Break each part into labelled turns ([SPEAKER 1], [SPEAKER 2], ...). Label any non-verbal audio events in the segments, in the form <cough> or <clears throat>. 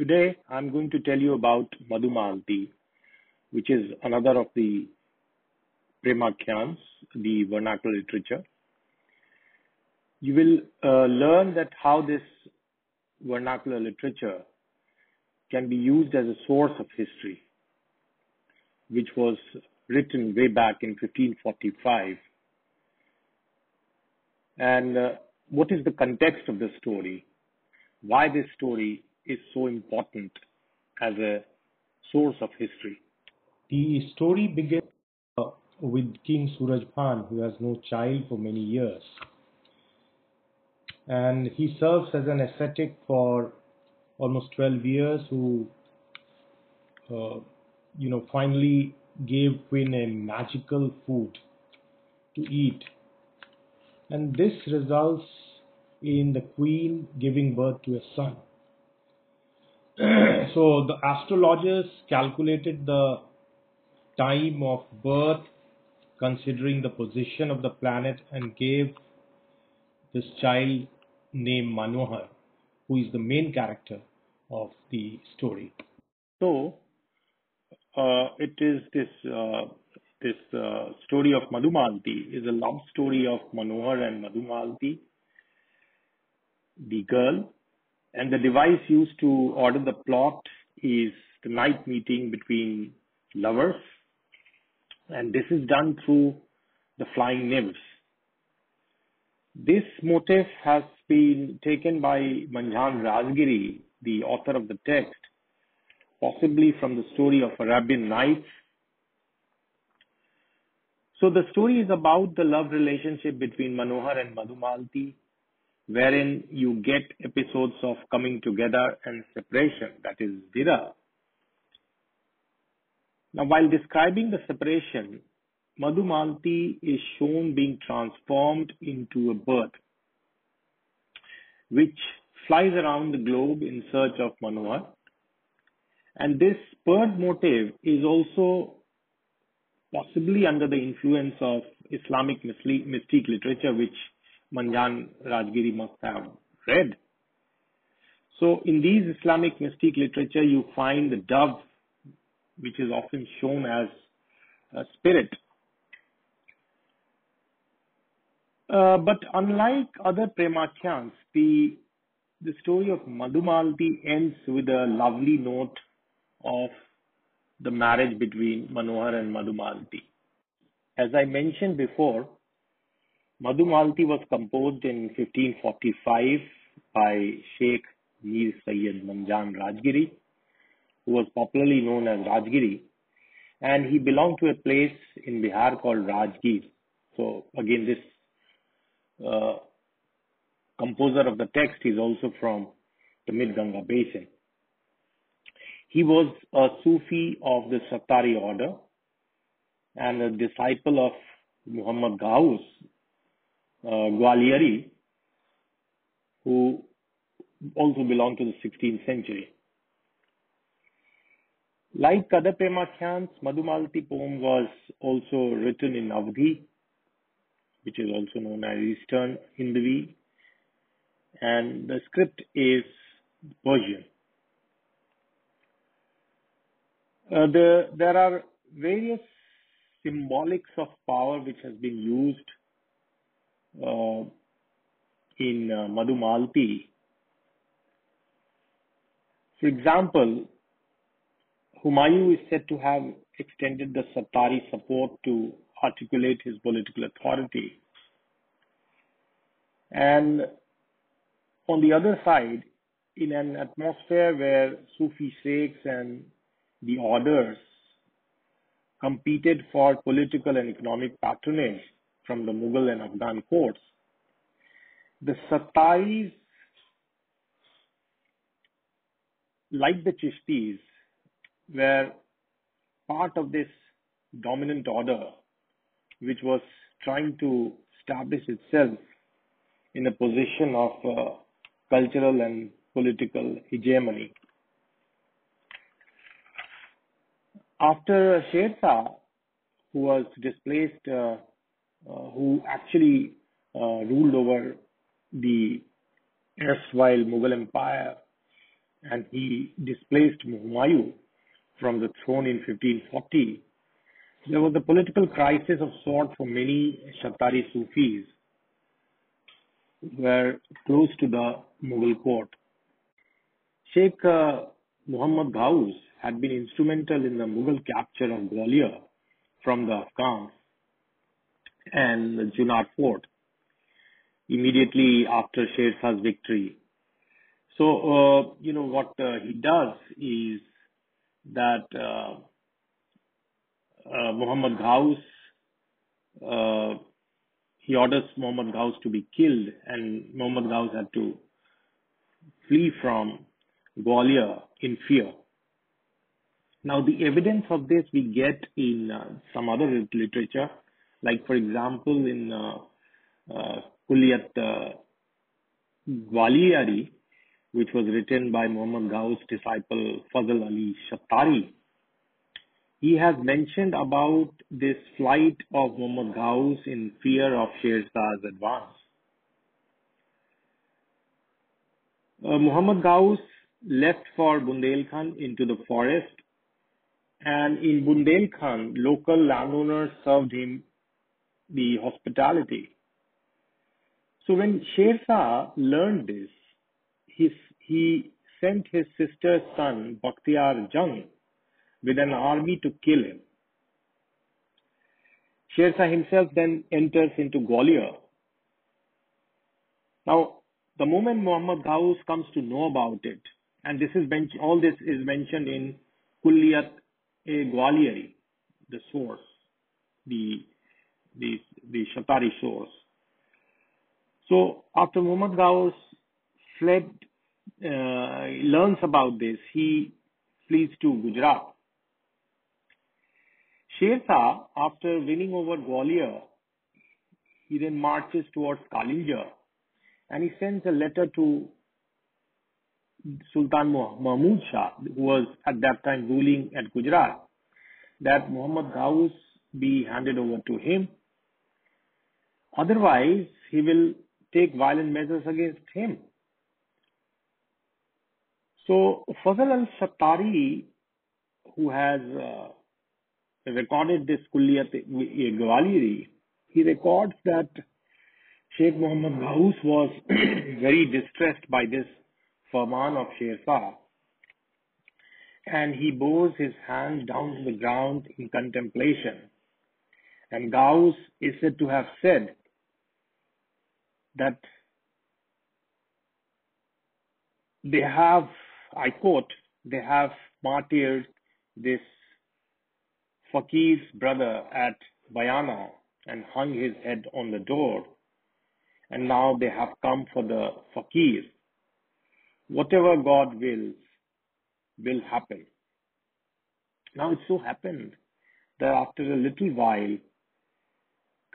[SPEAKER 1] Today, I'm going to tell you about Madhumalati, which is another of the Premakhyans, the vernacular literature. You will uh, learn that how this vernacular literature can be used as a source of history, which was written way back in 1545. And uh, what is the context of the story? Why this story is so important as a source of history.
[SPEAKER 2] The story begins uh, with King Suraj Bhan, who has no child for many years. And he serves as an ascetic for almost 12 years, who, uh, you know, finally gave Queen a magical food to eat. And this results in the Queen giving birth to a son. So the astrologers calculated the time of birth considering the position of the planet and gave this child named Manohar, who is the main character of the story.
[SPEAKER 1] So uh, it is this uh, this uh, story of Madhumalati is a love story of Manohar and Madhumalati, the girl, and the device used to order the plot is the night meeting between lovers. And this is done through the flying nymphs. This motif has been taken by Manjhan Rajgiri, the author of the text, possibly from the story of Arabian Nights. So the story is about the love relationship between Manohar and Madhumalati wherein you get episodes of coming together and separation, that is Vira. Now, while describing the separation, Madhumalati is shown being transformed into a bird, which flies around the globe in search of Manohar. And this bird motive is also possibly under the influence of Islamic mystique literature, which Manjhan Rajgiri must have read. So in these Islamic mystic literature, you find the dove, which is often shown as a spirit. Uh, but unlike other Premakhyans, the the story of Madhumalati ends with a lovely note of the marriage between Manohar and Madhumalati. As I mentioned before, Madhumalati was composed in 1545 by Sheikh Mir Sayyid Manjhan Rajgiri, who was popularly known as Rajgiri, and he belonged to a place in Bihar called Rajgir. So again, this uh, composer of the text is also from the Mid-Ganga basin. He was a Sufi of the Satari order and a disciple of Muhammad Ghaus, uh, Gwaliori, who also belonged to the 16th century. Like other Premakhyans, Madhumalati poem was also written in Awadhi, which is also known as Eastern Hindi, and the script is Persian. Uh, the, there are various symbolics of power which has been used uh, in uh. For example, Humayun is said to have extended the Satari support to articulate his political authority. And on the other side, in an atmosphere where Sufi sheikhs and the orders competed for political and economic patronage, from the Mughal and Afghan courts. The Sataris, like the Chishtis, were part of this dominant order which was trying to establish itself in a position of uh, cultural and political hegemony. After Sher Shah, who was displaced uh, who actually uh, ruled over the erstwhile Mughal Empire and he displaced Humayun from the throne in 1540, there was a political crisis of sort for many Shatari Sufis who were close to the Mughal court. Sheikh uh, Muhammad Ghaus had been instrumental in the Mughal capture of Gwalior from the Afghans and Junad fort immediately after Sher Shah's victory. So, uh, you know, what uh, he does is that uh, uh, Muhammad Ghaus, uh, he orders Muhammad Ghaus to be killed, and Muhammad Ghaus had to flee from Gwalior in fear. Now, the evidence of this we get in uh, some other literature, like, for example, in uh, uh, Kulliyat uh, Gwaliori, which was written by Muhammad Ghaus' disciple Fazl Ali Shattari. He has mentioned about this flight of Muhammad Ghaus in fear of Sher Shah's advance. Uh, Muhammad Ghaus left for Bundelkhand into the forest and in Bundelkhand, local landowners served him the hospitality. So when Sher Shah learned this, his, he sent his sister's son, Bakhtiar Jung, with an army to kill him. Sher Shah himself then enters into Gwalior. Now, the moment Muhammad Ghaus comes to know about it, and this is all this is mentioned in Kulliyat a Gwaliori, the source, the the the Shatari source. So after Muhammad Ghaus fled, uh, learns about this, he flees to Gujarat. Sher Shah, after winning over Gwalior, he then marches towards Kalinjar and he sends a letter to Sultan Mahmud Shah, who was at that time ruling at Gujarat, that Muhammad Ghaus be handed over to him. Otherwise, he will take violent measures against him. So, Fazal al Shattari, who has uh, recorded this Kulliyat Gwaliori, he records that Sheikh Muhammad Ghaus was <coughs> very distressed by this firman of Sher Shah, and he bows his hands down to the ground in contemplation. And Ghaus is said to have said that they have, I quote, they have martyred this fakir's brother at Bayana and hung his head on the door. And now they have come for the fakir whatever God wills will happen. Now it so happened that after a little while,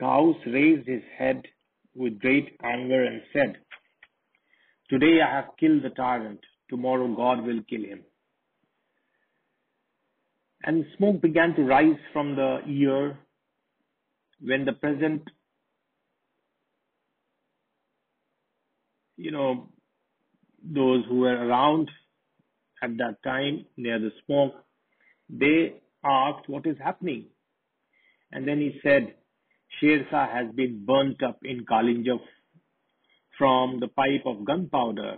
[SPEAKER 1] Ghaus raised his head with great anger and said, Today I have killed the tyrant, tomorrow God will kill him. And smoke began to rise from the ear when the present, you know, those who were around at that time near the smoke, they asked what is happening. And then he said, Sher Shah has been burnt up in Kalinjar from the pipe of gunpowder,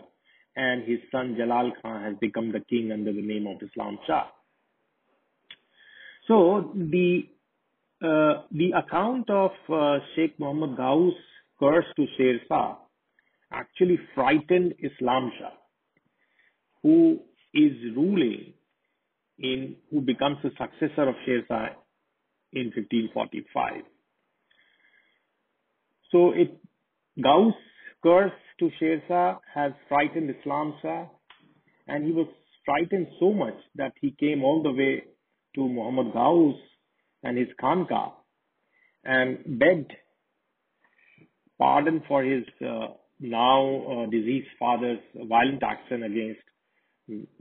[SPEAKER 1] and his son Jalal Khan has become the king under the name of Islam Shah. So the uh, the account of uh, Sheikh Muhammad Ghaus' curse to Sher Shah actually frightened Islam Shah, who is ruling in, who becomes the successor of Sher Shah in 1545. So it, Ghaus' curse to Sher Shah has frightened Islam Shah, and he was frightened so much that he came all the way to Muhammad Ghaus and his Khanka and begged pardon for his uh, now uh, deceased father's violent action against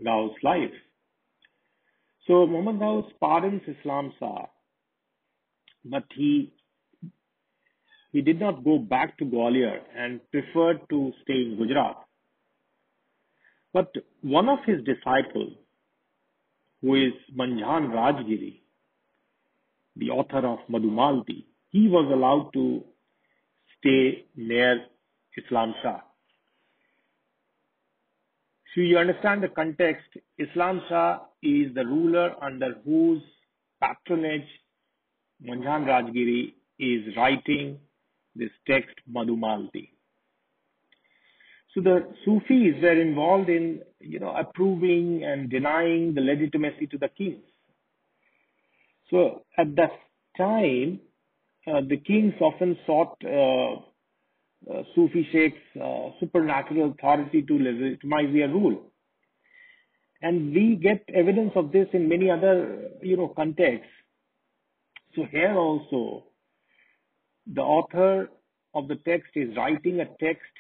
[SPEAKER 1] Ghaus' life. So Muhammad Ghaus pardons Islam Shah, but he he did not go back to Gwalior and preferred to stay in Gujarat. But one of his disciples, who is Manjhan Rajgiri, the author of Madhumalti, he was allowed to stay near Islam Shah. So you understand the context. Islam Shah is the ruler under whose patronage Manjhan Rajgiri is writing this text Madhumalti. So the Sufis were involved in, you know, approving and denying the legitimacy to the kings. So at that time, uh, the kings often sought uh, uh, Sufi sheikhs uh, supernatural authority to legitimize their rule. And we get evidence of this in many other, you know, contexts. So here also, the author of the text is writing a text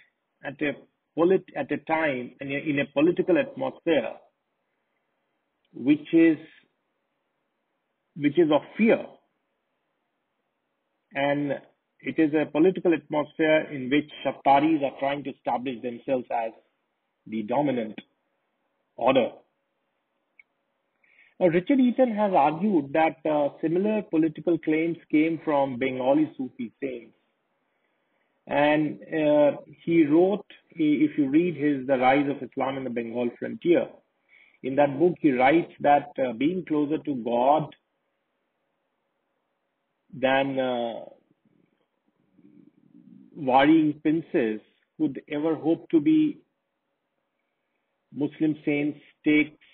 [SPEAKER 1] at a polit- at a time and in a political atmosphere which is which is of fear and it is a political atmosphere in which Shattaris are trying to establish themselves as the dominant order. Now, Richard Eaton has argued that uh, similar political claims came from Bengali Sufi saints. And uh, he wrote, if you read his The Rise of Islam in the Bengal Frontier, in that book he writes that uh, being closer to God than uh, princes could ever hope to be Muslim saints takes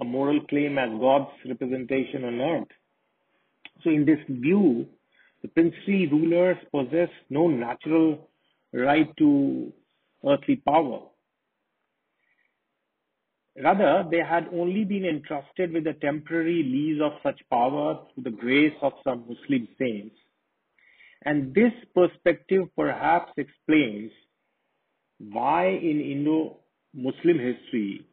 [SPEAKER 1] a moral claim as God's representation on earth. So, in this view, the princely rulers possess no natural right to earthly power. Rather, they had only been entrusted with a temporary lease of such power through the grace of some Muslim saints. And this perspective perhaps explains why in Indo Muslim history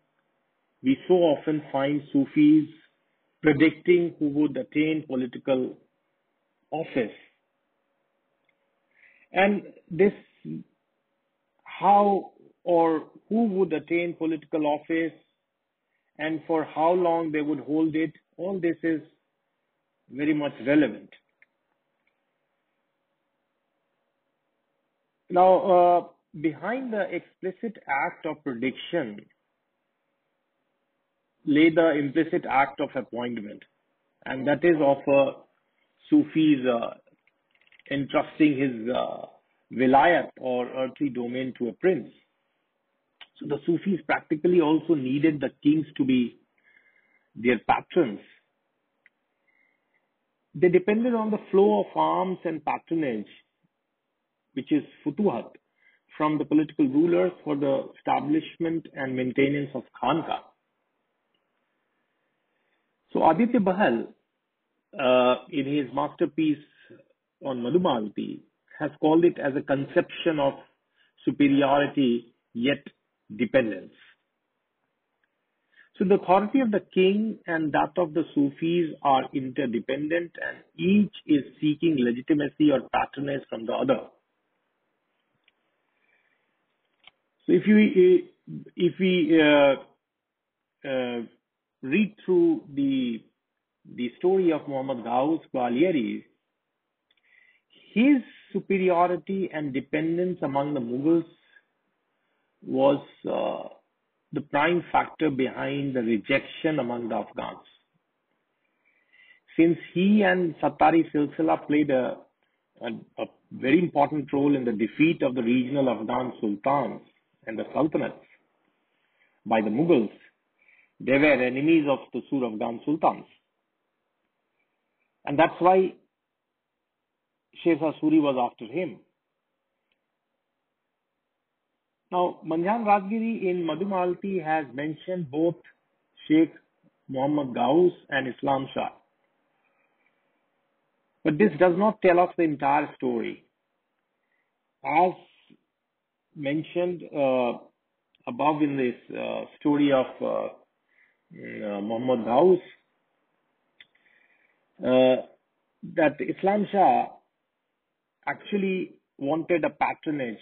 [SPEAKER 1] we so often find Sufis predicting who would attain political office. And this, how or who would attain political office and for how long they would hold it, all this is very much relevant. Now, uh, behind the explicit act of prediction lay the implicit act of appointment, and that is of a Sufi's uh, entrusting his uh, vilayat or earthly domain to a prince. So the Sufis practically also needed the kings to be their patrons. They depended on the flow of arms and patronage, which is futuhat, from the political rulers for the establishment and maintenance of Khanka. So Aditya Behl, uh, in his masterpiece on Madhumalti, has called it as a conception of superiority yet dependence. So the authority of the king and that of the Sufis are interdependent and each is seeking legitimacy or patronage from the other. So if you if we uh, uh, read through the the story of Muhammad Ghaus Gwaliori, his superiority and dependence among the Mughals was uh, the prime factor behind the rejection among the Afghans. Since he and Sattari Silsila played a, a, a very important role in the defeat of the regional Afghan sultans and the sultanates by the Mughals, they were enemies of the Sur Afghan sultans. And that's why Sher Suri was after him. Now, Manjhan Rajgiri in Madhumalti has mentioned both Sheikh Muhammad Ghaus and Islam Shah. But this does not tell us the entire story. As mentioned uh, above in this uh, story of uh, Muhammad Ghaus, uh, that Islam Shah actually wanted a patronage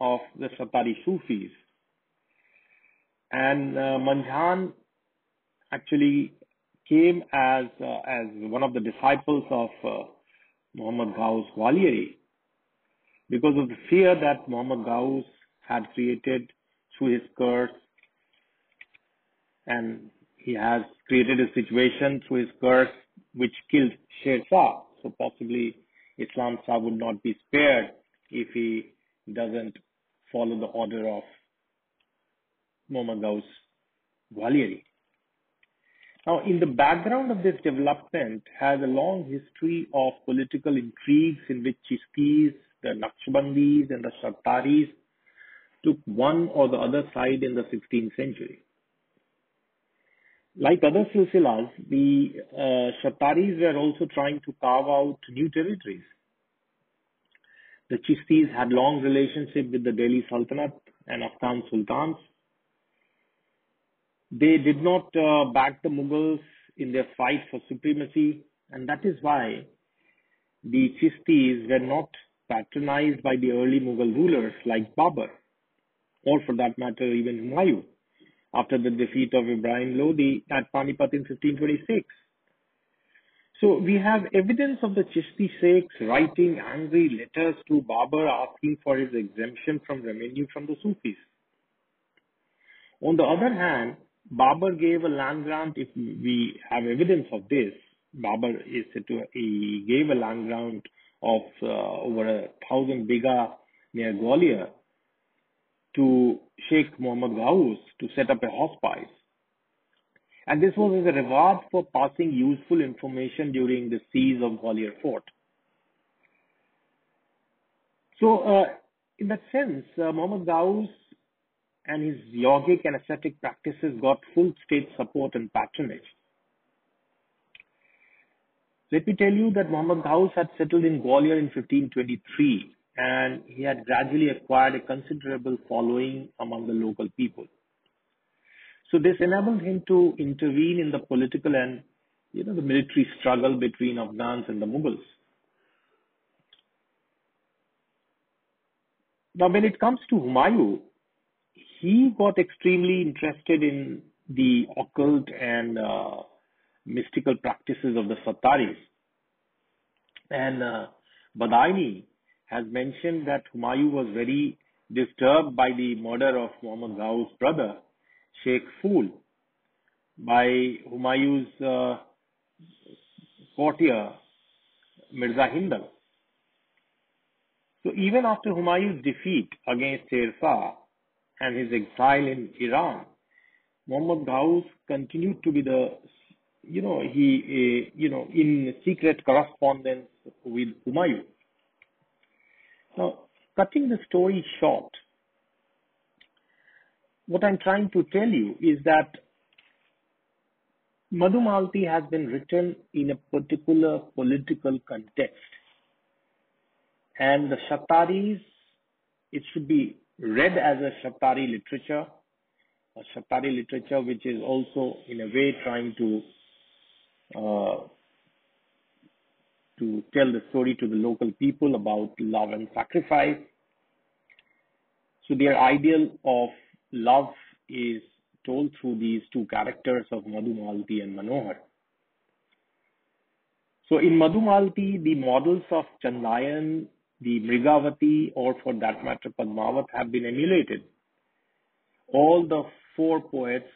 [SPEAKER 1] of the Satari Sufis. And uh, Manjhan actually came as uh, as one of the disciples of uh, Muhammad Ghaus Gwaliori because of the fear that Muhammad Ghaus had created through his curse and he has created a situation through his curse which killed Sher Shah. So possibly Islam Shah would not be spared if he doesn't follow the order of Muhammad Ghaus Gwaliori. Now, in the background of this development has a long history of political intrigues in which Chishtis, the Naqshbandis, and the Shattaris took one or the other side in the 16th century. Like other silsilas, the uh, Shattaris were also trying to carve out new territories. The Chishtis had long relationship with the Delhi Sultanate and Afghan sultans. They did not uh, back the Mughals in their fight for supremacy, and that is why the Chishtis were not patronized by the early Mughal rulers like Babur, or for that matter, even Humayun, after the defeat of Ibrahim Lodi at Panipat in 1526. So we have evidence of the Chishti Sheikhs writing angry letters to Babur asking for his exemption from revenue from the Sufis. On the other hand, Babur gave a land grant, if we have evidence of this, Babur is said to, he gave a land grant of uh, over a thousand bigha near Gwalior to Sheikh Muhammad Ghaus to set up a hospice. And this was as a reward for passing useful information during the siege of Gwalior Fort. So, uh, in that sense, uh, Muhammad Ghaus and his yogic and ascetic practices got full state support and patronage. Let me tell you that Muhammad Ghaus had settled in Gwalior in 1523 and he had gradually acquired a considerable following among the local people. So this enabled him to intervene in the political and you know the military struggle between Afghans and the Mughals. Now, when it comes to Humayun, he got extremely interested in the occult and uh, mystical practices of the Sattaris. And uh, Badauni has mentioned that Humayun was very disturbed by the murder of Muhammad Ghaus' brother, Sheikh Phul, by Humayun's uh, courtier, Mirza Hindal. So even after Humayun's defeat against Sher Shah, and his exile in Iran, Muhammad Ghaus continued to be the, you know, he, uh, you know, in secret correspondence with Humayun. Now, cutting the story short, what I'm trying to tell you is that Madhumalati has been written in a particular political context. And the Shattaris, it should be read as a Shattari literature, a Shattari literature which is also in a way trying to uh, to tell the story to the local people about love and sacrifice. So their ideal of love is told through these two characters of Madhumalati and Manohar. So in Madhumalati, the models of Chandayan the Mrigavati or for that matter Padmavat have been emulated. All the four poets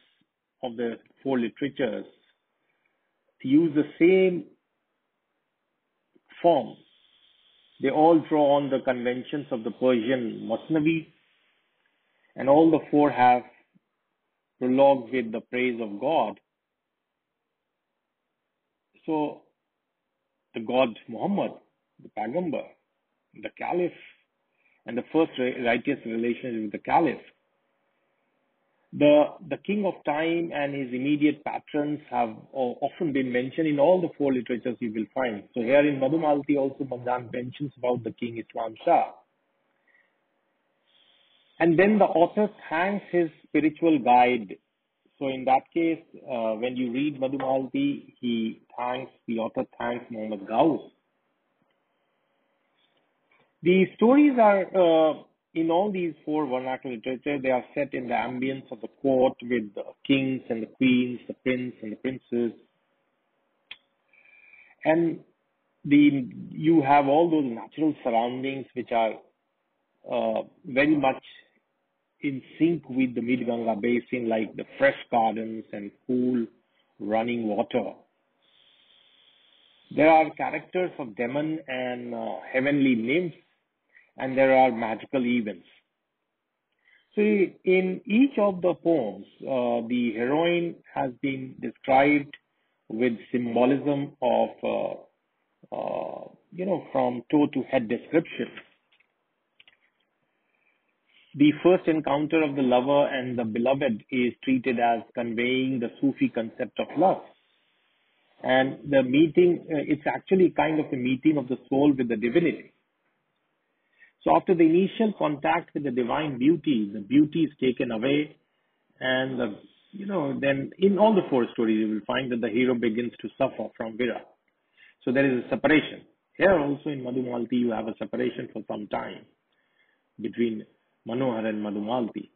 [SPEAKER 1] of the four literatures use the same form. They all draw on the conventions of the Persian Masnavi and all the four have prologues with the praise of God. So the God Muhammad, the Pagambar, the caliph and the first righteous relations with the caliph. The, the king of time and his immediate patrons have often been mentioned in all the four literatures you will find. So here in Madhumalati also Manjhan mentions about the king Islam Shah. And then the author thanks his spiritual guide. So in that case, uh, when you read Madhumalati, he thanks, the author thanks Muhammad Ghaus the stories are uh, in all these four vernacular literature, they are set in the ambience of the court with the kings and the queens, the prince and the princes. And the you have all those natural surroundings which are uh, very much in sync with the Midganga basin, like the fresh gardens and cool running water. There are characters of demon and uh, heavenly nymphs, and there are magical events. So, in each of the poems, uh, the heroine has been described with symbolism of, uh, uh you know, from toe to head description. The first encounter of the lover and the beloved is treated as conveying the Sufi concept of love. And the meeting, uh, it's actually kind of a meeting of the soul with the divinity. So after the initial contact with the divine beauty, the beauty is taken away and the, you know, then in all the four stories, you will find that the hero begins to suffer from Vira. So there is a separation. Here also in Madhumalati, you have a separation for some time between Manohar and Madhumalati.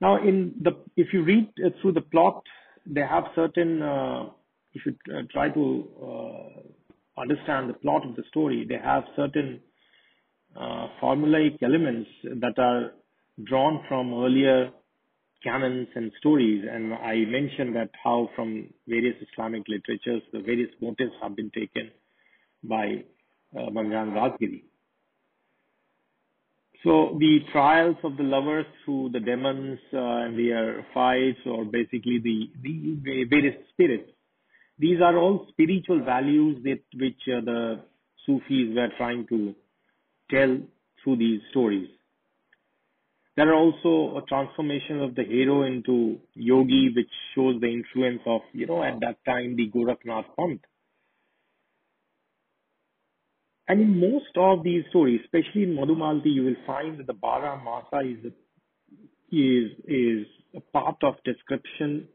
[SPEAKER 1] Now, in the if you read uh, through the plot, they have certain. Uh, if you uh, try to uh, understand the plot of the story, they have certain uh, formulaic elements that are drawn from earlier canons and stories. And I mentioned that how from various Islamic literatures, the various motifs have been taken by uh, Manjhan Rajgiri. So the trials of the lovers through the demons uh, and their fights, or basically the, the various spirits, these are all spiritual values which uh, the Sufis were trying to tell through these stories. There are also a transformation of the hero into yogi, which shows the influence of, you know, at that time the Gorakhnath Panth. And in most of these stories, especially in Madhumalati, you will find that the Bara Masa is a, is is a part of description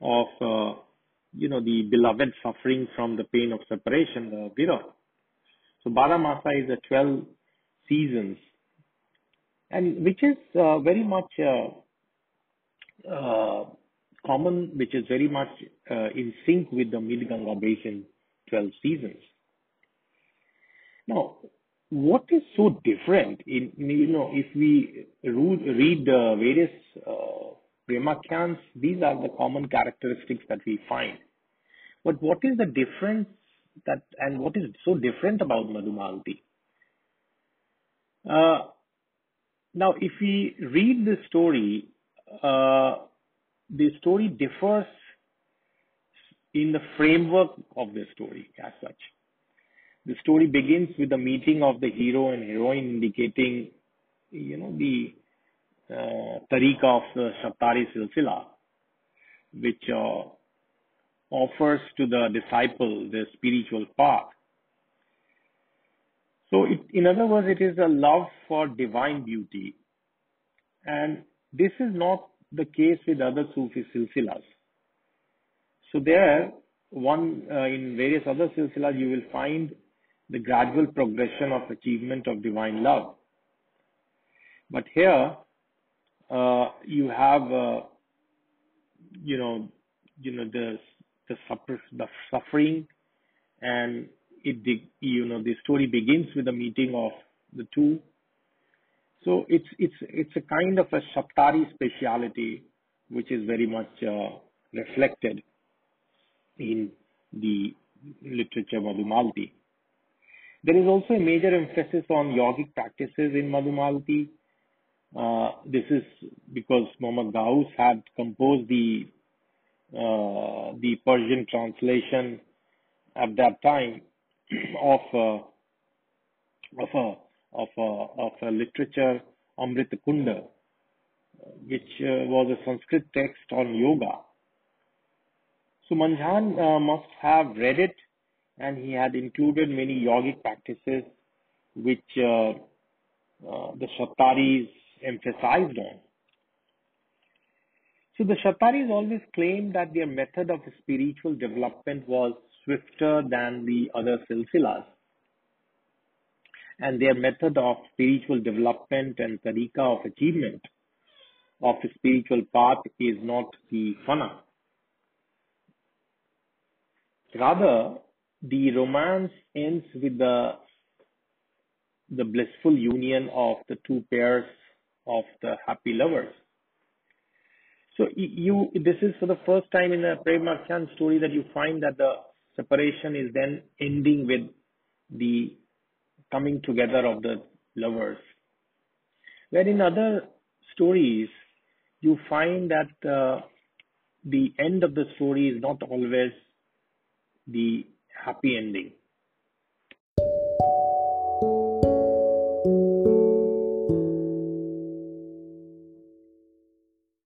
[SPEAKER 1] of uh, you know the beloved suffering from the pain of separation, the Vira. So Bara Masa is a 12 seasons, and which is uh, very much uh, uh, common, which is very much uh, in sync with the Mid Ganga Basin 12 seasons. Now, what is so different in, you know, if we read the various uh, Premakhyans, these are the common characteristics that we find. But what is the difference that, and what is so different about Madhumalati? Uh, now, if we read the story, uh, the story differs in the framework of the story as such. The story begins with the meeting of the hero and heroine, indicating, you know, the uh, tariqa of the Saptari Silsila, which uh, offers to the disciple the spiritual path. So, it, in other words, it is a love for divine beauty. And this is not the case with other Sufi silsilas. So, there, one uh, in various other silsilas, you will find the gradual progression of achievement of divine love. But here, uh, you have, uh, you know, you know the the, suffer, the suffering, and it you know the story begins with the meeting of the two. So it's it's it's a kind of a Saptari speciality, which is very much uh, reflected in the literature Madhumalati. There is also a major emphasis on yogic practices in Madhumalati. Uh, this is because Muhammad Ghaus had composed the uh, the Persian translation at that time <clears throat> of uh, of a of a of a literature Amrit Kunda, which uh, was a Sanskrit text on yoga. So Manjhan uh, must have read it and he had included many yogic practices which uh, uh, the Shataris emphasized on. So the Shataris always claimed that their method of spiritual development was swifter than the other silsilas. and their method of spiritual development and tariqa of achievement of a spiritual path is not the fana. Rather, the romance ends with the the blissful union of the two pairs of the happy lovers. So you, this is for the first time in a Premakhyan story that you find that the separation is then ending with the coming together of the lovers. Where in other stories, you find that uh, the end of the story is not always the happy ending.